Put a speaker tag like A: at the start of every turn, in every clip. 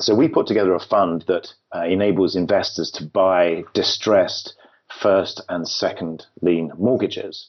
A: So we put together a fund that uh, enables investors to buy distressed first and second lien mortgages.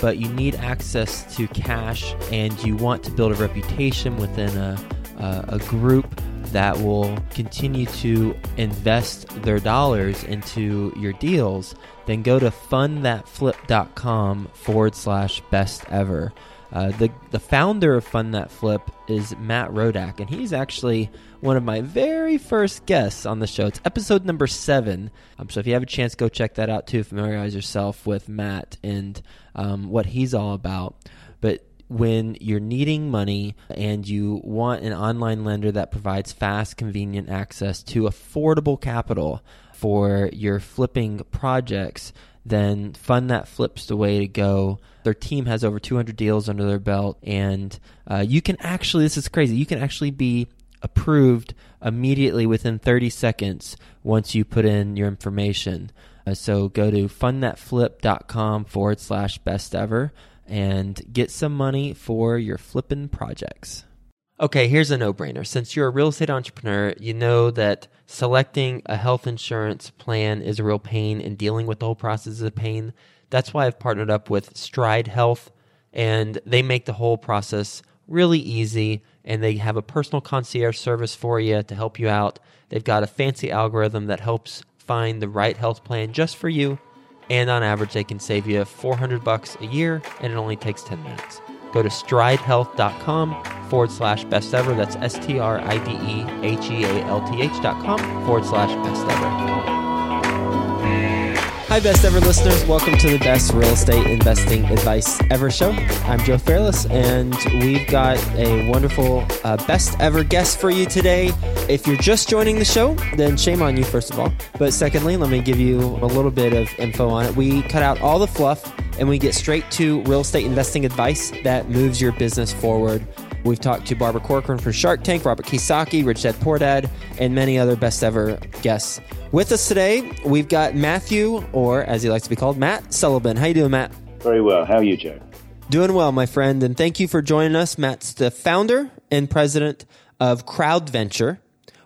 B: but you need access to cash and you want to build a reputation within a, a, a group that will continue to invest their dollars into your deals, then go to fundthatflip.com forward slash best ever. Uh, the the founder of Fund That Flip is Matt Rodak, and he's actually one of my very first guests on the show. It's episode number seven. Um, so if you have a chance, go check that out too. Familiarize yourself with Matt and um, what he's all about. When you're needing money and you want an online lender that provides fast, convenient access to affordable capital for your flipping projects, then Fund That Flip's the way to go. Their team has over 200 deals under their belt, and uh, you can actually, this is crazy, you can actually be approved immediately within 30 seconds once you put in your information. Uh, so go to fundthatflip.com forward slash best ever and get some money for your flipping projects. Okay, here's a no brainer. Since you're a real estate entrepreneur, you know that selecting a health insurance plan is a real pain and dealing with the whole process is a pain. That's why I've partnered up with Stride Health, and they make the whole process really easy. And they have a personal concierge service for you to help you out. They've got a fancy algorithm that helps find the right health plan just for you. And on average, they can save you 400 bucks a year, and it only takes 10 minutes. Go to stridehealth.com forward slash best ever. That's S T R I D E H E A L T H dot com forward slash best ever. Hi, best ever listeners. Welcome to the best real estate investing advice ever show. I'm Joe Fairless, and we've got a wonderful uh, best ever guest for you today. If you're just joining the show, then shame on you, first of all. But secondly, let me give you a little bit of info on it. We cut out all the fluff and we get straight to real estate investing advice that moves your business forward. We've talked to Barbara Corcoran from Shark Tank, Robert Kiyosaki, Rich Dad Poor Dad, and many other best ever guests. With us today, we've got Matthew, or as he likes to be called, Matt Sullivan. How you doing, Matt?
A: Very well. How are you, Joe?
B: Doing well, my friend, and thank you for joining us. Matt's the founder and president of CrowdVenture,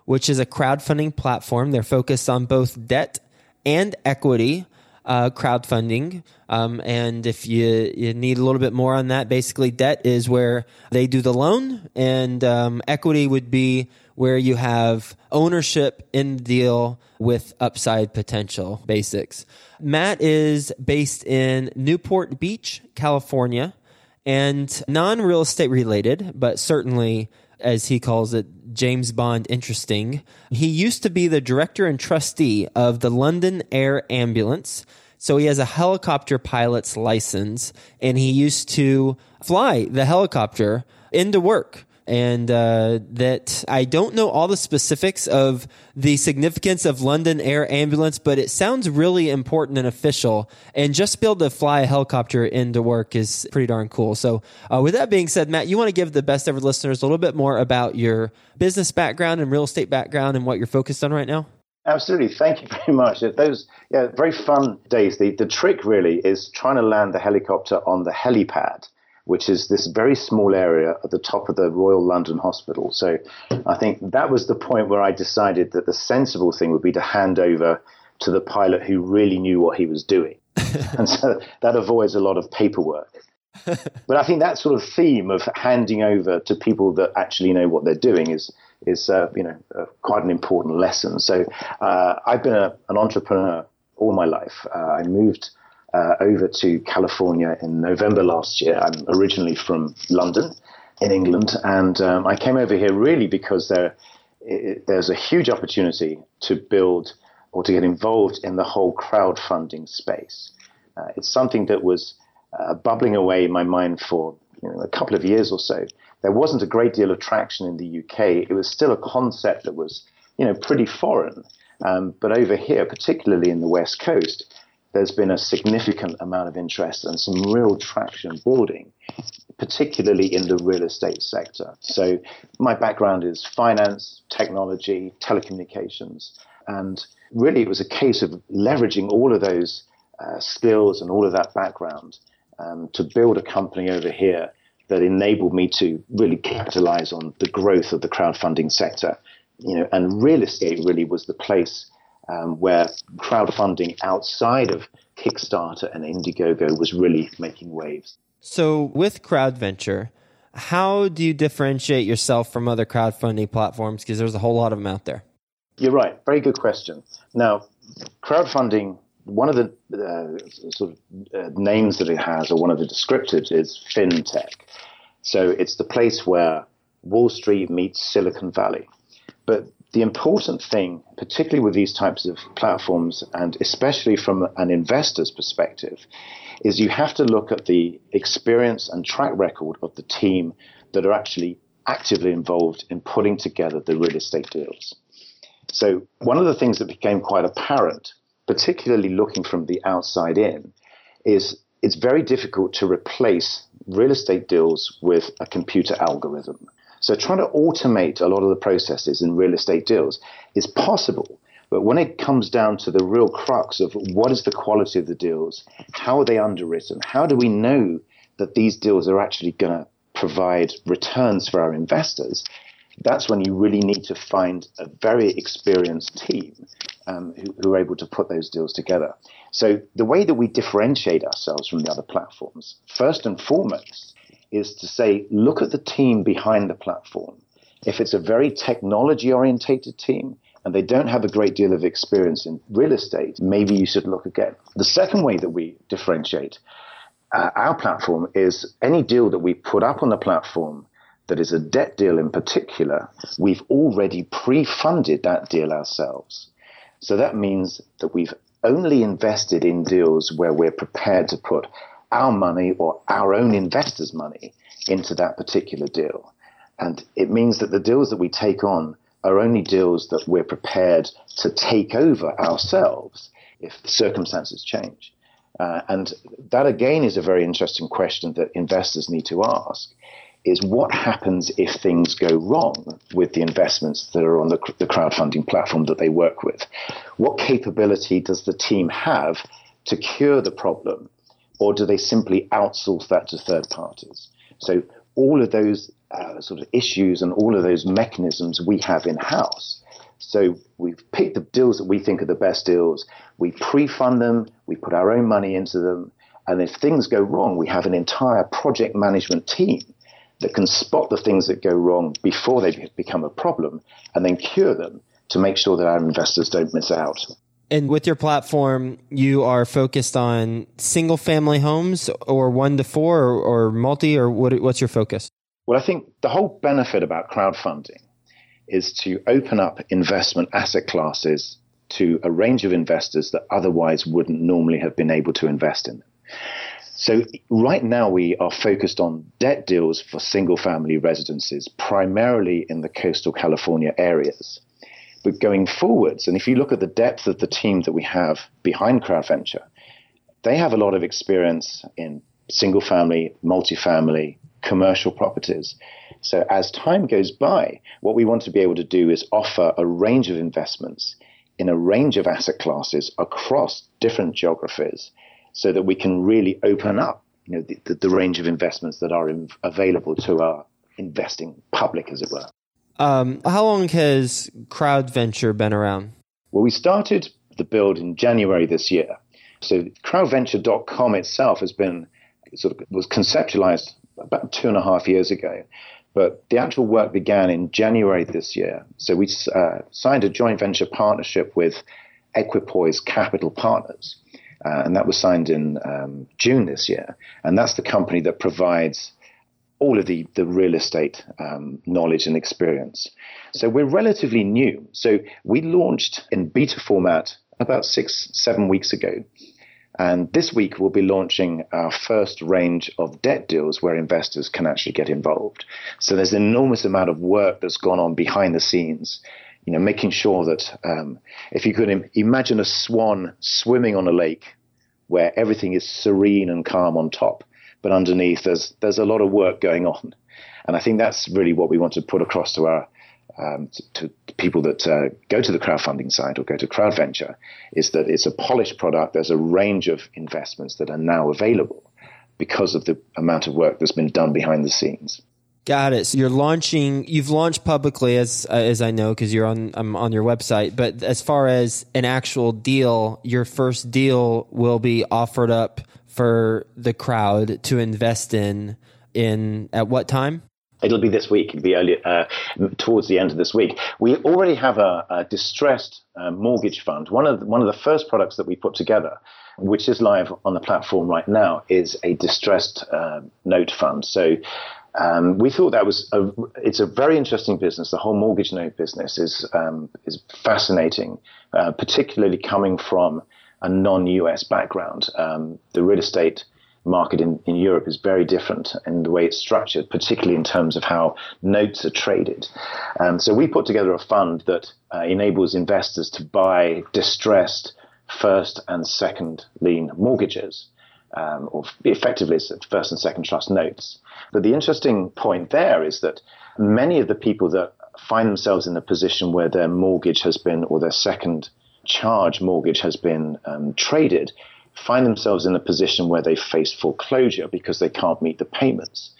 B: which is a crowdfunding platform. They're focused on both debt and equity uh, crowdfunding. Um, and if you, you need a little bit more on that, basically, debt is where they do the loan, and um, equity would be where you have ownership in the deal with upside potential basics. Matt is based in Newport Beach, California, and non real estate related, but certainly, as he calls it, James Bond interesting. He used to be the director and trustee of the London Air Ambulance. So he has a helicopter pilot's license and he used to fly the helicopter into work and uh, that I don't know all the specifics of the significance of London Air Ambulance, but it sounds really important and official. And just be able to fly a helicopter into work is pretty darn cool. So, uh, with that being said, Matt, you want to give the best ever listeners a little bit more about your business background and real estate background and what you're focused on right now?
A: Absolutely. Thank you very much. Those yeah, very fun days. The the trick really is trying to land the helicopter on the helipad which is this very small area at the top of the Royal London Hospital. So I think that was the point where I decided that the sensible thing would be to hand over to the pilot who really knew what he was doing. and so that avoids a lot of paperwork. but I think that sort of theme of handing over to people that actually know what they're doing is is uh, you know uh, quite an important lesson. So uh, I've been a, an entrepreneur all my life. Uh, I moved uh, over to California in November last year. I'm originally from London in England, and um, I came over here really because there it, there's a huge opportunity to build or to get involved in the whole crowdfunding space. Uh, it's something that was uh, bubbling away in my mind for you know, a couple of years or so. there wasn't a great deal of traction in the UK. It was still a concept that was, you know, pretty foreign. Um, but over here, particularly in the West Coast, there's been a significant amount of interest and some real traction boarding, particularly in the real estate sector. So my background is finance, technology, telecommunications, and really it was a case of leveraging all of those uh, skills and all of that background um, to build a company over here that enabled me to really capitalize on the growth of the crowdfunding sector. You know, and real estate really was the place um, where crowdfunding outside of Kickstarter and Indiegogo was really making waves.
B: So, with CrowdVenture, how do you differentiate yourself from other crowdfunding platforms? Because there's a whole lot of them out there.
A: You're right. Very good question. Now, crowdfunding, one of the uh, sort of uh, names that it has, or one of the descriptives, is fintech. So it's the place where Wall Street meets Silicon Valley. But the important thing, particularly with these types of platforms, and especially from an investor's perspective, is you have to look at the experience and track record of the team that are actually actively involved in putting together the real estate deals. So, one of the things that became quite apparent, particularly looking from the outside in, is it's very difficult to replace real estate deals with a computer algorithm. So trying to automate a lot of the processes in real estate deals is possible. But when it comes down to the real crux of what is the quality of the deals, how are they underwritten, how do we know that these deals are actually going to provide returns for our investors, that's when you really need to find a very experienced team um, who, who, are able to put those deals together. So the way that we differentiate ourselves from the other platforms, first and foremost, is to say, look at the team behind the platform. If it's a very technology orientated team and they don't have a great deal of experience in real estate, maybe you should look again. The second way that we differentiate uh, our platform is any deal that we put up on the platform that is a debt deal in particular, we've already pre funded that deal ourselves. So that means that we've only invested in deals where we're prepared to put our money or our own investors' money into that particular deal. And it means that the deals that we take on are only deals that we're prepared to take over ourselves if circumstances change. Uh, and that again is a very interesting question that investors need to ask is what happens if things go wrong with the investments that are on the, the crowdfunding platform that they work with? What capability does the team have to cure the problem or do they simply outsource that to third parties? So all of those uh, sort of issues and all of those mechanisms we have in house. So we've picked the deals that we think are the best deals. We pre-fund them. We put our own money into them. And if things go wrong, we have an entire project management team that can spot the things that go wrong before they become a problem and then cure them to make sure that our investors don't miss out.
B: And with your platform, you are focused on single family homes or one to four or, or multi, or what, what's your focus?
A: Well, I think the whole benefit about crowdfunding is to open up investment asset classes to a range of investors that otherwise wouldn't normally have been able to invest in them. So, right now, we are focused on debt deals for single family residences, primarily in the coastal California areas. But going forwards, and if you look at the depth of the team that we have behind CrowdVenture, they have a lot of experience in single family, multifamily, commercial properties. So as time goes by, what we want to be able to do is offer a range of investments in a range of asset classes across different geographies so that we can really open up you know, the, the range of investments that are in, available to our investing public, as it were.
B: Um, how long has CrowdVenture been around?
A: Well, we started the build in January this year. So crowdventure.com itself has been sort of was conceptualized about two and a half years ago. But the actual work began in January this year. So we uh, signed a joint venture partnership with Equipoise Capital Partners. Uh, and that was signed in um, June this year. And that's the company that provides all of the, the real estate um, knowledge and experience. So we're relatively new. So we launched in beta format about six, seven weeks ago. And this week, we'll be launching our first range of debt deals where investors can actually get involved. So there's an enormous amount of work that's gone on behind the scenes, you know, making sure that um, if you could imagine a swan swimming on a lake where everything is serene and calm on top, but underneath there's there's a lot of work going on. And I think that's really what we want to put across to our um, to, to, people that uh, go to the crowdfunding site or go to CrowdVenture is that it's a polished product. There's a range of investments that are now available because of the amount of work that's been done behind the scenes.
B: Got it. So you're launching. You've launched publicly, as as I know, because you're on I'm on your website. But as far as an actual deal, your first deal will be offered up for the crowd to invest in. In at what time?
A: It'll be this week. It'll be early, uh, towards the end of this week. We already have a, a distressed uh, mortgage fund. One of the, one of the first products that we put together, which is live on the platform right now, is a distressed uh, note fund. So. Um, we thought that was a, it's a very interesting business. The whole mortgage note business is um, is fascinating, uh, particularly coming from a non-US background. Um, the real estate market in, in Europe is very different in the way it's structured, particularly in terms of how notes are traded. Um, so we put together a fund that uh, enables investors to buy distressed first and second lien mortgages. Um, or effectively first and second trust notes. But the interesting point there is that many of the people that find themselves in a position where their mortgage has been, or their second charge mortgage has been um, traded, find themselves in a position where they face foreclosure because they can't meet the payments.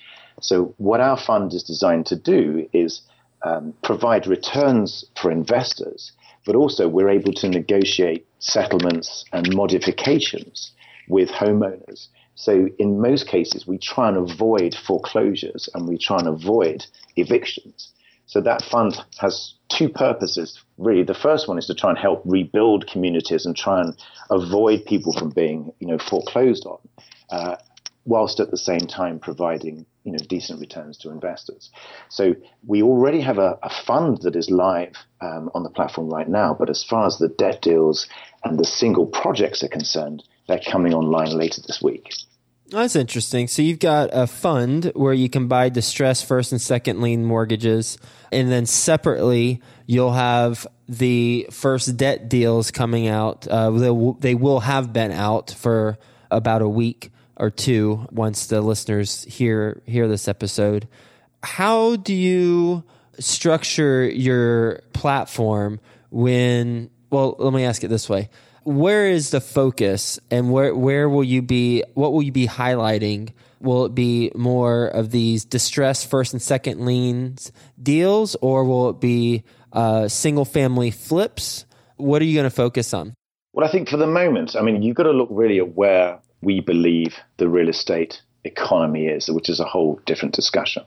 A: So, what our fund is designed to do is um, provide returns for investors, but also we're able to negotiate settlements and modifications with homeowners. So, in most cases, we try and avoid foreclosures and we try and avoid evictions. So, that fund has two purposes. Really the first one is to try and help rebuild communities and try and avoid people from being you know foreclosed on uh, whilst at the same time providing you know decent returns to investors. So we already have a, a fund that is live um, on the platform right now but as far as the debt deals and the single projects are concerned they're coming online later this week
B: that's interesting. So you've got a fund where you can buy distressed first and second lien mortgages, and then separately you'll have the first debt deals coming out. Uh, they, will, they will have been out for about a week or two once the listeners hear hear this episode. How do you structure your platform when? Well, let me ask it this way where is the focus and where where will you be what will you be highlighting? Will it be more of these distressed first and second liens deals or will it be uh, single family flips? What are you going to focus on?
A: Well i think for the moment i mean you've got to look really at where we believe the real estate economy is which is a whole different discussion.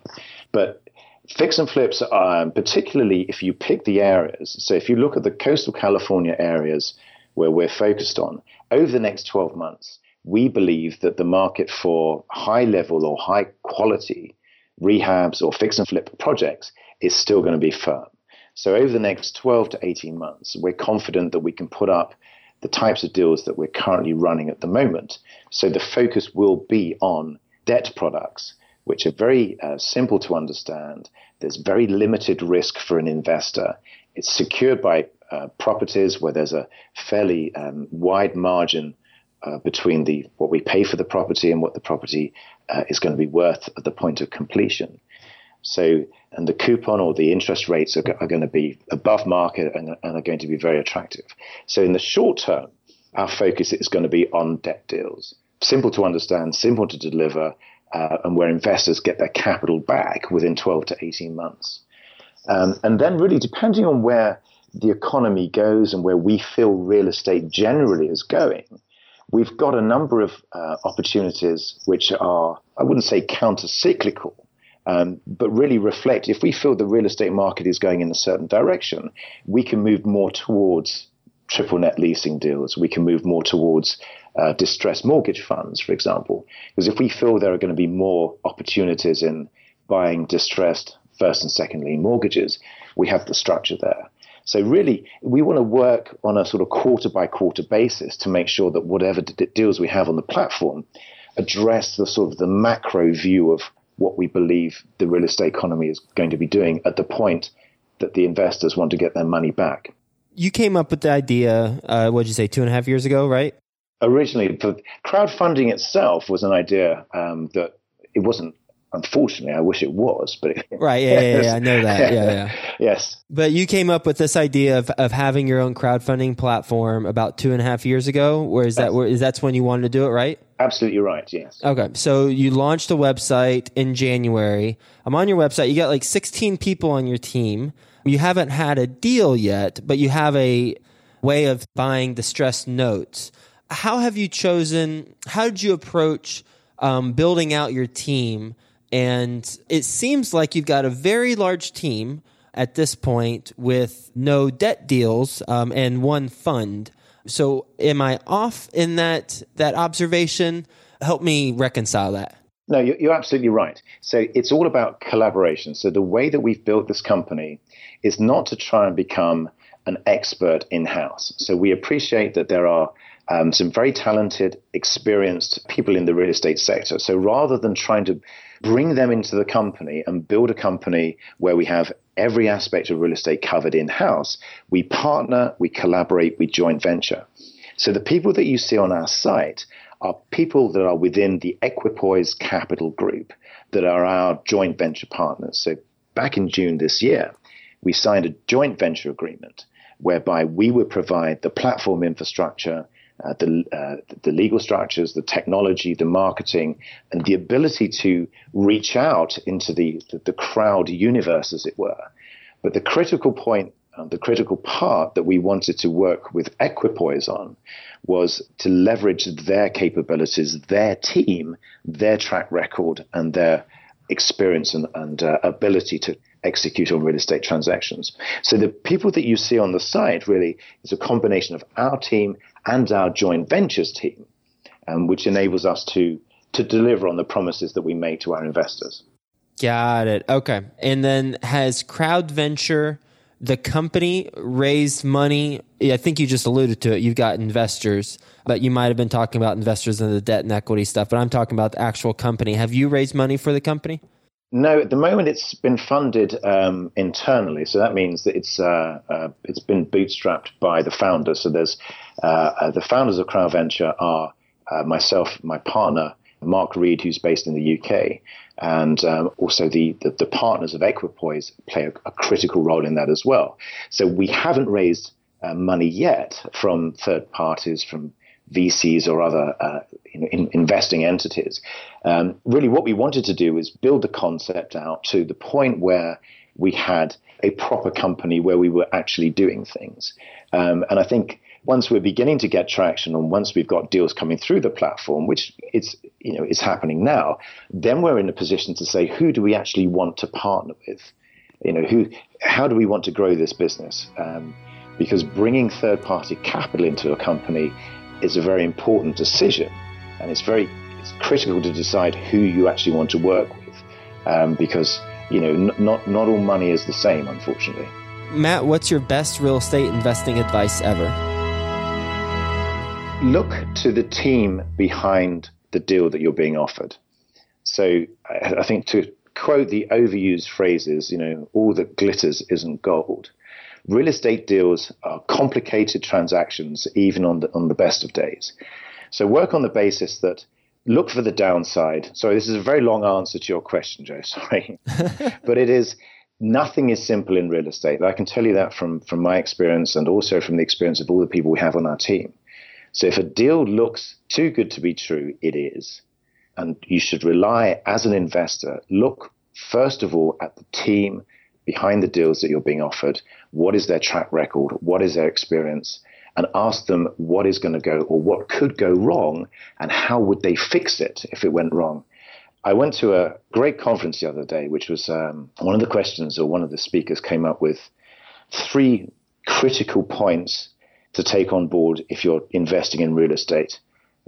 A: But fix and flips are particularly if you pick the areas. So if you look at the coastal california areas where we're focused on, over the next 12 months, we believe that the market for high level or high quality rehabs or fix and flip projects is still going to be firm. So over the next 12 to 18 months, we're confident that we can put up the types of deals that we're currently running at the moment. So the focus will be on debt products, which are very uh, simple to understand. There's very limited risk for an investor. It's secured by uh, properties where there's a fairly um, wide margin uh, between the what we pay for the property and what the property uh, is going to be worth at the point of completion. So, and the coupon or the interest rates are, are going to be above market and, and, are going to be very attractive. So, in the short term, our focus is going to be on debt deals. Simple to understand, simple to deliver, uh, and where investors get their capital back within 12 to 18 months. Um, and then, really, depending on where the economy goes and where we feel real estate generally is going, we've got a number of uh, opportunities which are, I wouldn't say counter cyclical, um, but really reflect if we feel the real estate market is going in a certain direction, we can move more towards triple net leasing deals. We can move more towards uh, distressed mortgage funds, for example. Because if we feel there are going to be more opportunities in buying distressed first and second lien mortgages, we have the structure there. So really, we want to work on a sort of quarter by quarter basis to make sure that whatever d- deals we have on the platform address the sort of the macro view of what we believe the real estate economy is going to be doing at the point that the investors want to get their money back.
B: You came up with the idea, uh, what did you say, two and a half years ago, right?
A: Originally, crowdfunding itself was an idea um, that it wasn't Unfortunately, I wish it was, but
B: right, yeah, yeah, yeah, I know that, yeah, yeah,
A: yes.
B: But you came up with this idea of, of having your own crowdfunding platform about two and a half years ago. Where is that? Where is that's when you wanted to do it, right?
A: Absolutely right. Yes.
B: Okay, so you launched a website in January. I'm on your website. You got like 16 people on your team. You haven't had a deal yet, but you have a way of buying distressed notes. How have you chosen? How did you approach um, building out your team? And it seems like you've got a very large team at this point with no debt deals um, and one fund. So, am I off in that that observation? Help me reconcile that.
A: No, you're absolutely right. So it's all about collaboration. So the way that we've built this company is not to try and become an expert in house. So we appreciate that there are um, some very talented, experienced people in the real estate sector. So rather than trying to bring them into the company and build a company where we have every aspect of real estate covered in house. We partner, we collaborate, we joint venture. So the people that you see on our site are people that are within the Equipoise Capital Group that are our joint venture partners. So back in June this year, we signed a joint venture agreement whereby we would provide the platform infrastructure, uh, the, uh, the legal structures, the technology, the marketing, and the ability to reach out into the, the, the crowd universe, as it were. But the critical point, uh, the critical part that we wanted to work with Equipoise on was to leverage their capabilities, their team, their track record, and their experience and, and uh, ability to execute on real estate transactions. So the people that you see on the site really is a combination of our team and our joint ventures team, um, which enables us to to deliver on the promises that we make to our investors.
B: Got it. Okay. And then has Crowd Venture, the company, raised money? I think you just alluded to it. You've got investors, but you might have been talking about investors in the debt and equity stuff. But I'm talking about the actual company. Have you raised money for the company?
A: No, at the moment it's been funded um, internally, so that means that it's uh, uh, it's been bootstrapped by the founders. So there's uh, uh the founders of Crowd Venture are uh, myself, my partner Mark Reed, who's based in the UK, and um, also the, the, the partners of Equipoise play a, a, critical role in that as well. So we haven't raised uh, money yet from third parties, from VCs or other in, investing entities. Um, really, what we wanted to do is build the concept out to the point where we had a proper company where we were actually doing things. Um, and I think once we're beginning to get traction and once we've got deals coming through the platform, which it's you know is happening now, then we're in a position to say who do we actually want to partner with? You know, who how do we want to grow this business? Um, because bringing third party capital into a company is a very important decision, and it's very it's critical to decide who you actually want to work with, um, because you know n- not not all money is the same, unfortunately.
B: Matt, what's your best real estate investing advice ever?
A: Look to the team behind the deal that you're being offered. So I think to quote the overused phrases, you know, all that glitters isn't gold real estate deals are complicated transactions, even on the, on the best of days. So work on the basis that look for the downside. Sorry, this is a very long answer to your question, Joe. Sorry. but it is nothing is simple in real estate. I can tell you that from, from my experience and also from the experience of all the people we have on our team. So if a deal looks too good to be true, it is. And you should rely as an investor, look first of all at the team behind the deals that you're being offered. What is their track record? What is their experience? And ask them what is going to go or what could go wrong and how would they fix it if it went wrong. I went to a great conference the other day, which was um, one of the questions or one of the speakers came up with three critical points to take on board if you're investing in real estate.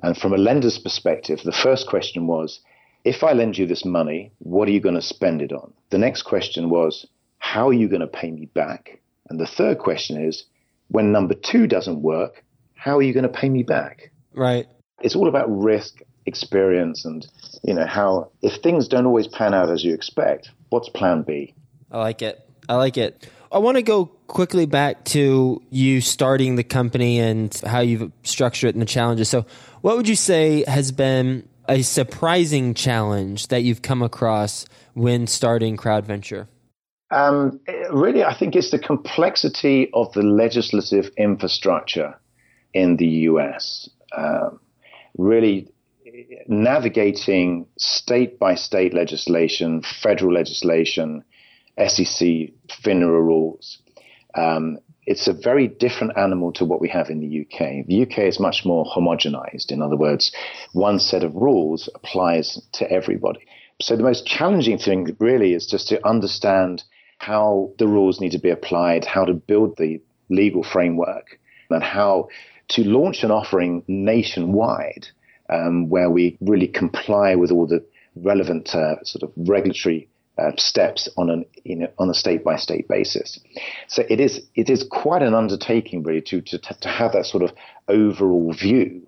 A: And from a lender's perspective, the first question was, if I lend you this money, what are you going to spend it on? The next question was, how are you going to pay me back? And the third question is when number two doesn't work, how are you going to pay me back?
B: Right.
A: It's all about risk, experience, and you know how if things don't always pan out as you expect, what's plan B?
B: I like it. I like it. I want to go quickly back to you starting the company and how you've structured it and the challenges. So, what would you say has been a surprising challenge that you've come across when starting CrowdVenture?
A: Um, really, I think it's the complexity of the legislative infrastructure in the US. Um, really navigating state by state legislation, federal legislation, SEC, FINRA rules. Um, it's a very different animal to what we have in the UK. The UK is much more homogenized. In other words, one set of rules applies to everybody. So the most challenging thing really is just to understand how the rules need to be applied, how to build the legal framework, and how to launch an offering nationwide um, where we really comply with all the relevant uh, sort of regulatory uh, steps on an you know, on a state by state basis. So it is it is quite an undertaking really to, to to have that sort of overall view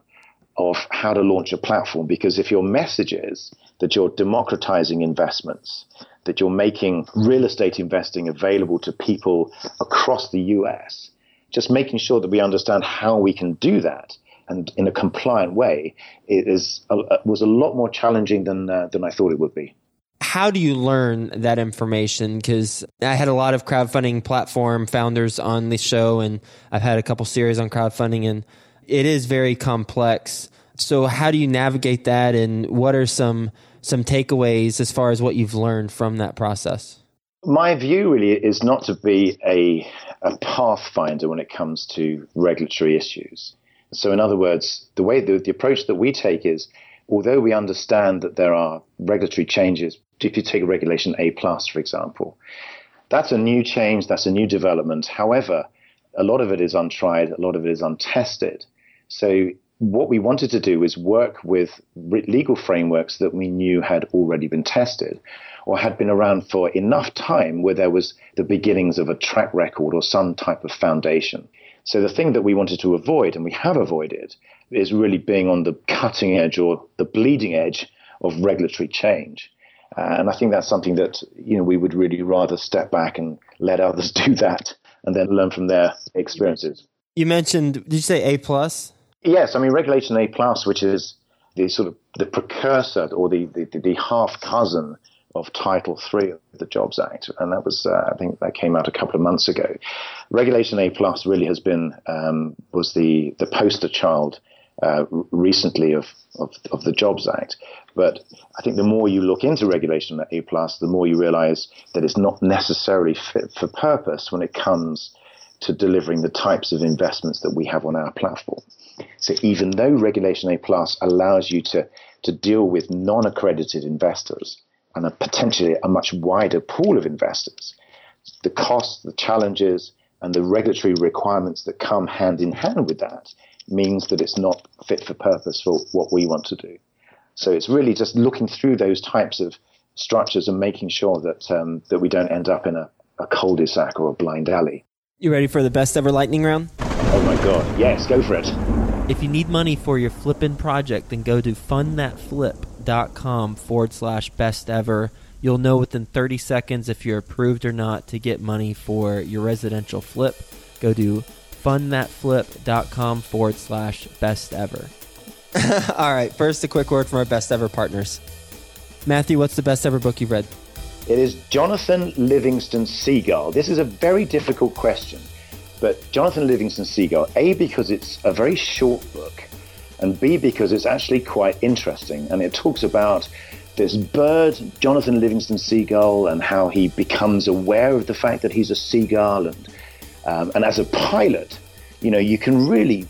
A: of how to launch a platform because if your message is that you're democratizing investments, that you're making real estate investing available to people across the US, just making sure that we understand how we can do that and in a compliant way is was a lot more challenging than uh, than I thought it would be
B: how do you learn that information? Because I had a lot of crowdfunding platform founders on the show, and I've had a couple series on crowdfunding, and it is very complex. So, how do you navigate that, and what are some some takeaways as far as what you've learned from that process?
A: My view really is not to be a, a pathfinder when it comes to regulatory issues. So, in other words, the way the, the approach that we take is although we understand that there are regulatory changes if you take regulation A plus, for example, that's a new change, that's a new development. However, a lot of it is untried, a lot of it is untested. So what we wanted to do is work with legal frameworks that we knew had already been tested or had been around for enough time where there was the beginnings of a track record or some type of foundation. So the thing that we wanted to avoid, and we have avoided, is really being on the cutting edge or the bleeding edge of regulatory change. Uh, and I think that's something that you know we would really rather step back and let others do that, and then learn from their experiences.
B: You mentioned, did you say A plus?
A: Yes, I mean regulation A plus, which is the sort of the precursor or the the, the half cousin of Title Three of the Jobs Act, and that was uh, I think that came out a couple of months ago. Regulation A plus really has been um, was the the poster child uh, recently of, of, of the Jobs Act. But I think the more you look into regulation A plus, the more you realize that it's not necessarily fit for purpose when it comes to delivering the types of investments that we have on our platform. So even though regulation A plus allows you to, to deal with non-accredited investors and a potentially a much wider pool of investors, the costs, the challenges, and the regulatory requirements that come hand in hand with that means that it's not fit for purpose for what we want to do. So it's really just looking through those types of structures and making sure that um, that we don't end up in a, a cul-de-sac or a blind alley.
B: You ready for the best ever lightning round?
A: Oh my god, yes, go for it.
B: If you need money for your flipping project, then go to fundthatflip.com forward slash best ever. You'll know within 30 seconds if you're approved or not to get money for your residential flip. Go to fundthatflip.com forward slash best ever. All right, first a quick word from our best ever partners. Matthew, what's the best ever book you've read?
A: It is Jonathan Livingston Seagull. This is a very difficult question, but Jonathan Livingston Seagull, A, because it's a very short book, and B, because it's actually quite interesting. And it talks about this bird, Jonathan Livingston Seagull, and how he becomes aware of the fact that he's a seagull and um, and as a pilot, you know, you can really,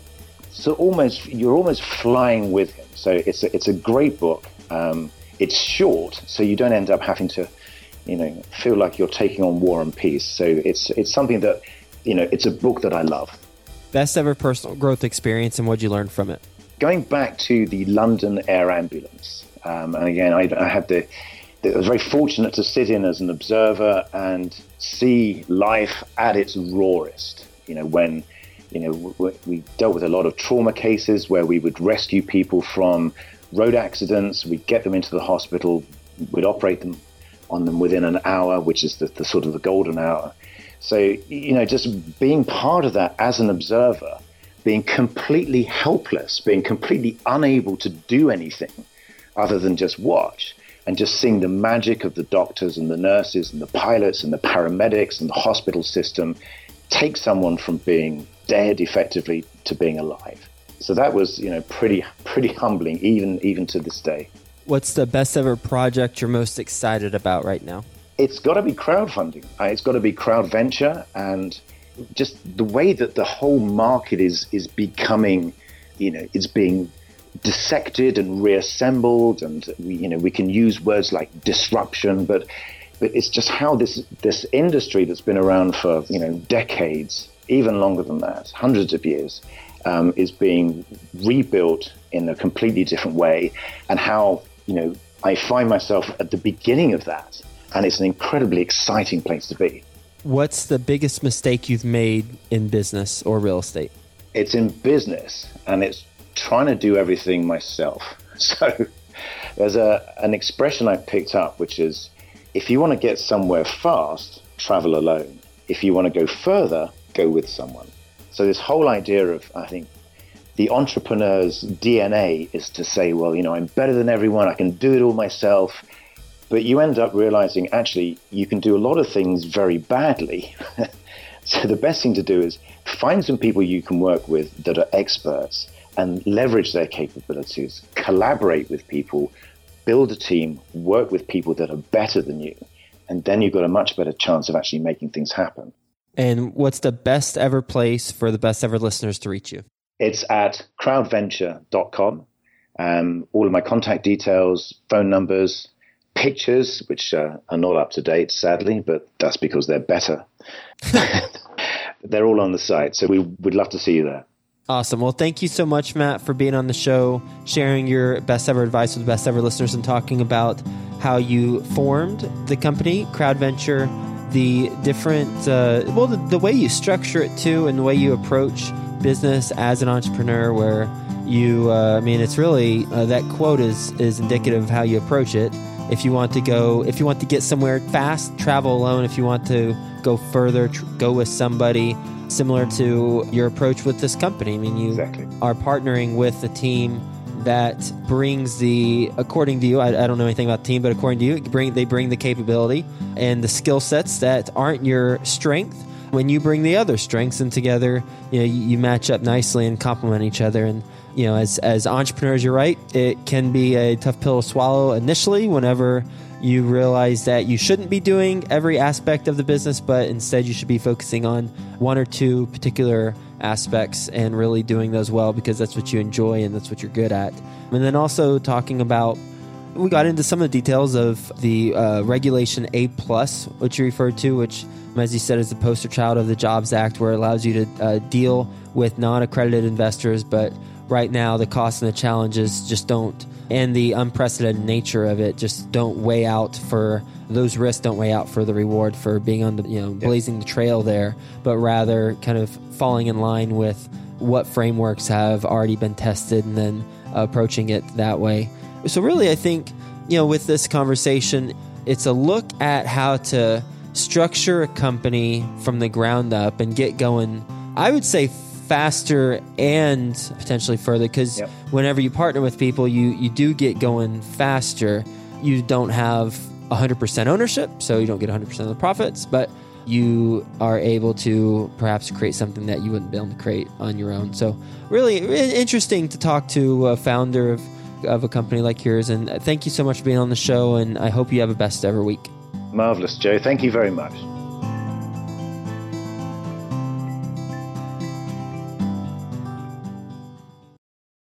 A: so almost, you're almost flying with him. So it's a, it's a great book. Um, it's short, so you don't end up having to, you know, feel like you're taking on War and Peace. So it's it's something that, you know, it's a book that I love.
B: Best ever personal growth experience, and what you learn from it?
A: Going back to the London Air Ambulance, um, and again, I, I had the I was very fortunate to sit in as an observer and see life at its rawest. You know, when you know we dealt with a lot of trauma cases where we would rescue people from road accidents, we'd get them into the hospital, we'd operate them on them within an hour, which is the, the sort of the golden hour. So you know, just being part of that as an observer, being completely helpless, being completely unable to do anything other than just watch and just seeing the magic of the doctors and the nurses and the pilots and the paramedics and the hospital system take someone from being dead effectively to being alive. So that was, you know, pretty pretty humbling even even to this day.
B: What's the best ever project you're most excited about right now?
A: It's got to be crowdfunding. It's got to be crowd venture and just the way that the whole market is is becoming, you know, it's being dissected and reassembled, and we, you know we can use words like disruption, but but it's just how this this industry that's been around for you know decades, even longer than that, hundreds of years, um, is being rebuilt in a completely different way, and how you know I find myself at the beginning of that, and it's an incredibly exciting place to be.
B: What's the biggest mistake you've made in business or real estate?
A: It's in business, and it's trying to do everything myself. So there's a an expression I picked up, which is if you want to get somewhere fast, travel alone. If you want to go further, go with someone. So this whole idea of I think the entrepreneur's DNA is to say, well, you know, I'm better than everyone. I can do it all myself. But you end up realizing actually you can do a lot of things very badly. so the best thing to do is find some people you can work with that are experts and leverage their capabilities, collaborate with people, build a team, work with people that are better than you. And then you've got a much better chance of actually making things happen.
B: And what's the best ever place for the best ever listeners to reach you?
A: It's at crowdventure.com. Um, all of my contact details, phone numbers, pictures, which uh, are not up to date, sadly, but that's because they're better. they're all on the site. So we would love to see you there.
B: Awesome. Well, thank you so much, Matt, for being on the show, sharing your best ever advice with the best ever listeners, and talking about how you formed the company, CrowdVenture, the different, uh, well, the, the, way you structure it too, and the way you approach business as an entrepreneur, where you, uh, I mean, it's really uh, that quote is is indicative of how you approach it. If you want to go, if you want to get somewhere fast, travel alone. If you want to go further, tr- go with somebody similar to your approach with this company. I mean, you exactly. are partnering with a team that brings the, according to you, I, I, don't know anything about the team, but according to you, bring they bring the capability and the skill sets that aren't your strength. When you bring the other strengths and together, you know, you, you match up nicely and complement each other. And you know, as as entrepreneurs, you're right. It can be a tough pill to swallow initially. Whenever you realize that you shouldn't be doing every aspect of the business, but instead you should be focusing on one or two particular aspects and really doing those well because that's what you enjoy and that's what you're good at. And then also talking about we got into some of the details of the uh, regulation A plus, which you referred to, which, as you said, is the poster child of the Jobs Act, where it allows you to uh, deal with non-accredited investors. But right now, the costs and the challenges just don't and the unprecedented nature of it just don't weigh out for those risks don't weigh out for the reward for being on the you know blazing the trail there but rather kind of falling in line with what frameworks have already been tested and then approaching it that way so really i think you know with this conversation it's a look at how to structure a company from the ground up and get going i would say faster and potentially further because yep. whenever you partner with people you you do get going faster you don't have 100% ownership so you don't get 100% of the profits but you are able to perhaps create something that you wouldn't be able to create on your own so really interesting to talk to a founder of, of a company like yours and thank you so much for being on the show and i hope you have a best ever week.
A: Marvelous joe. Thank you very much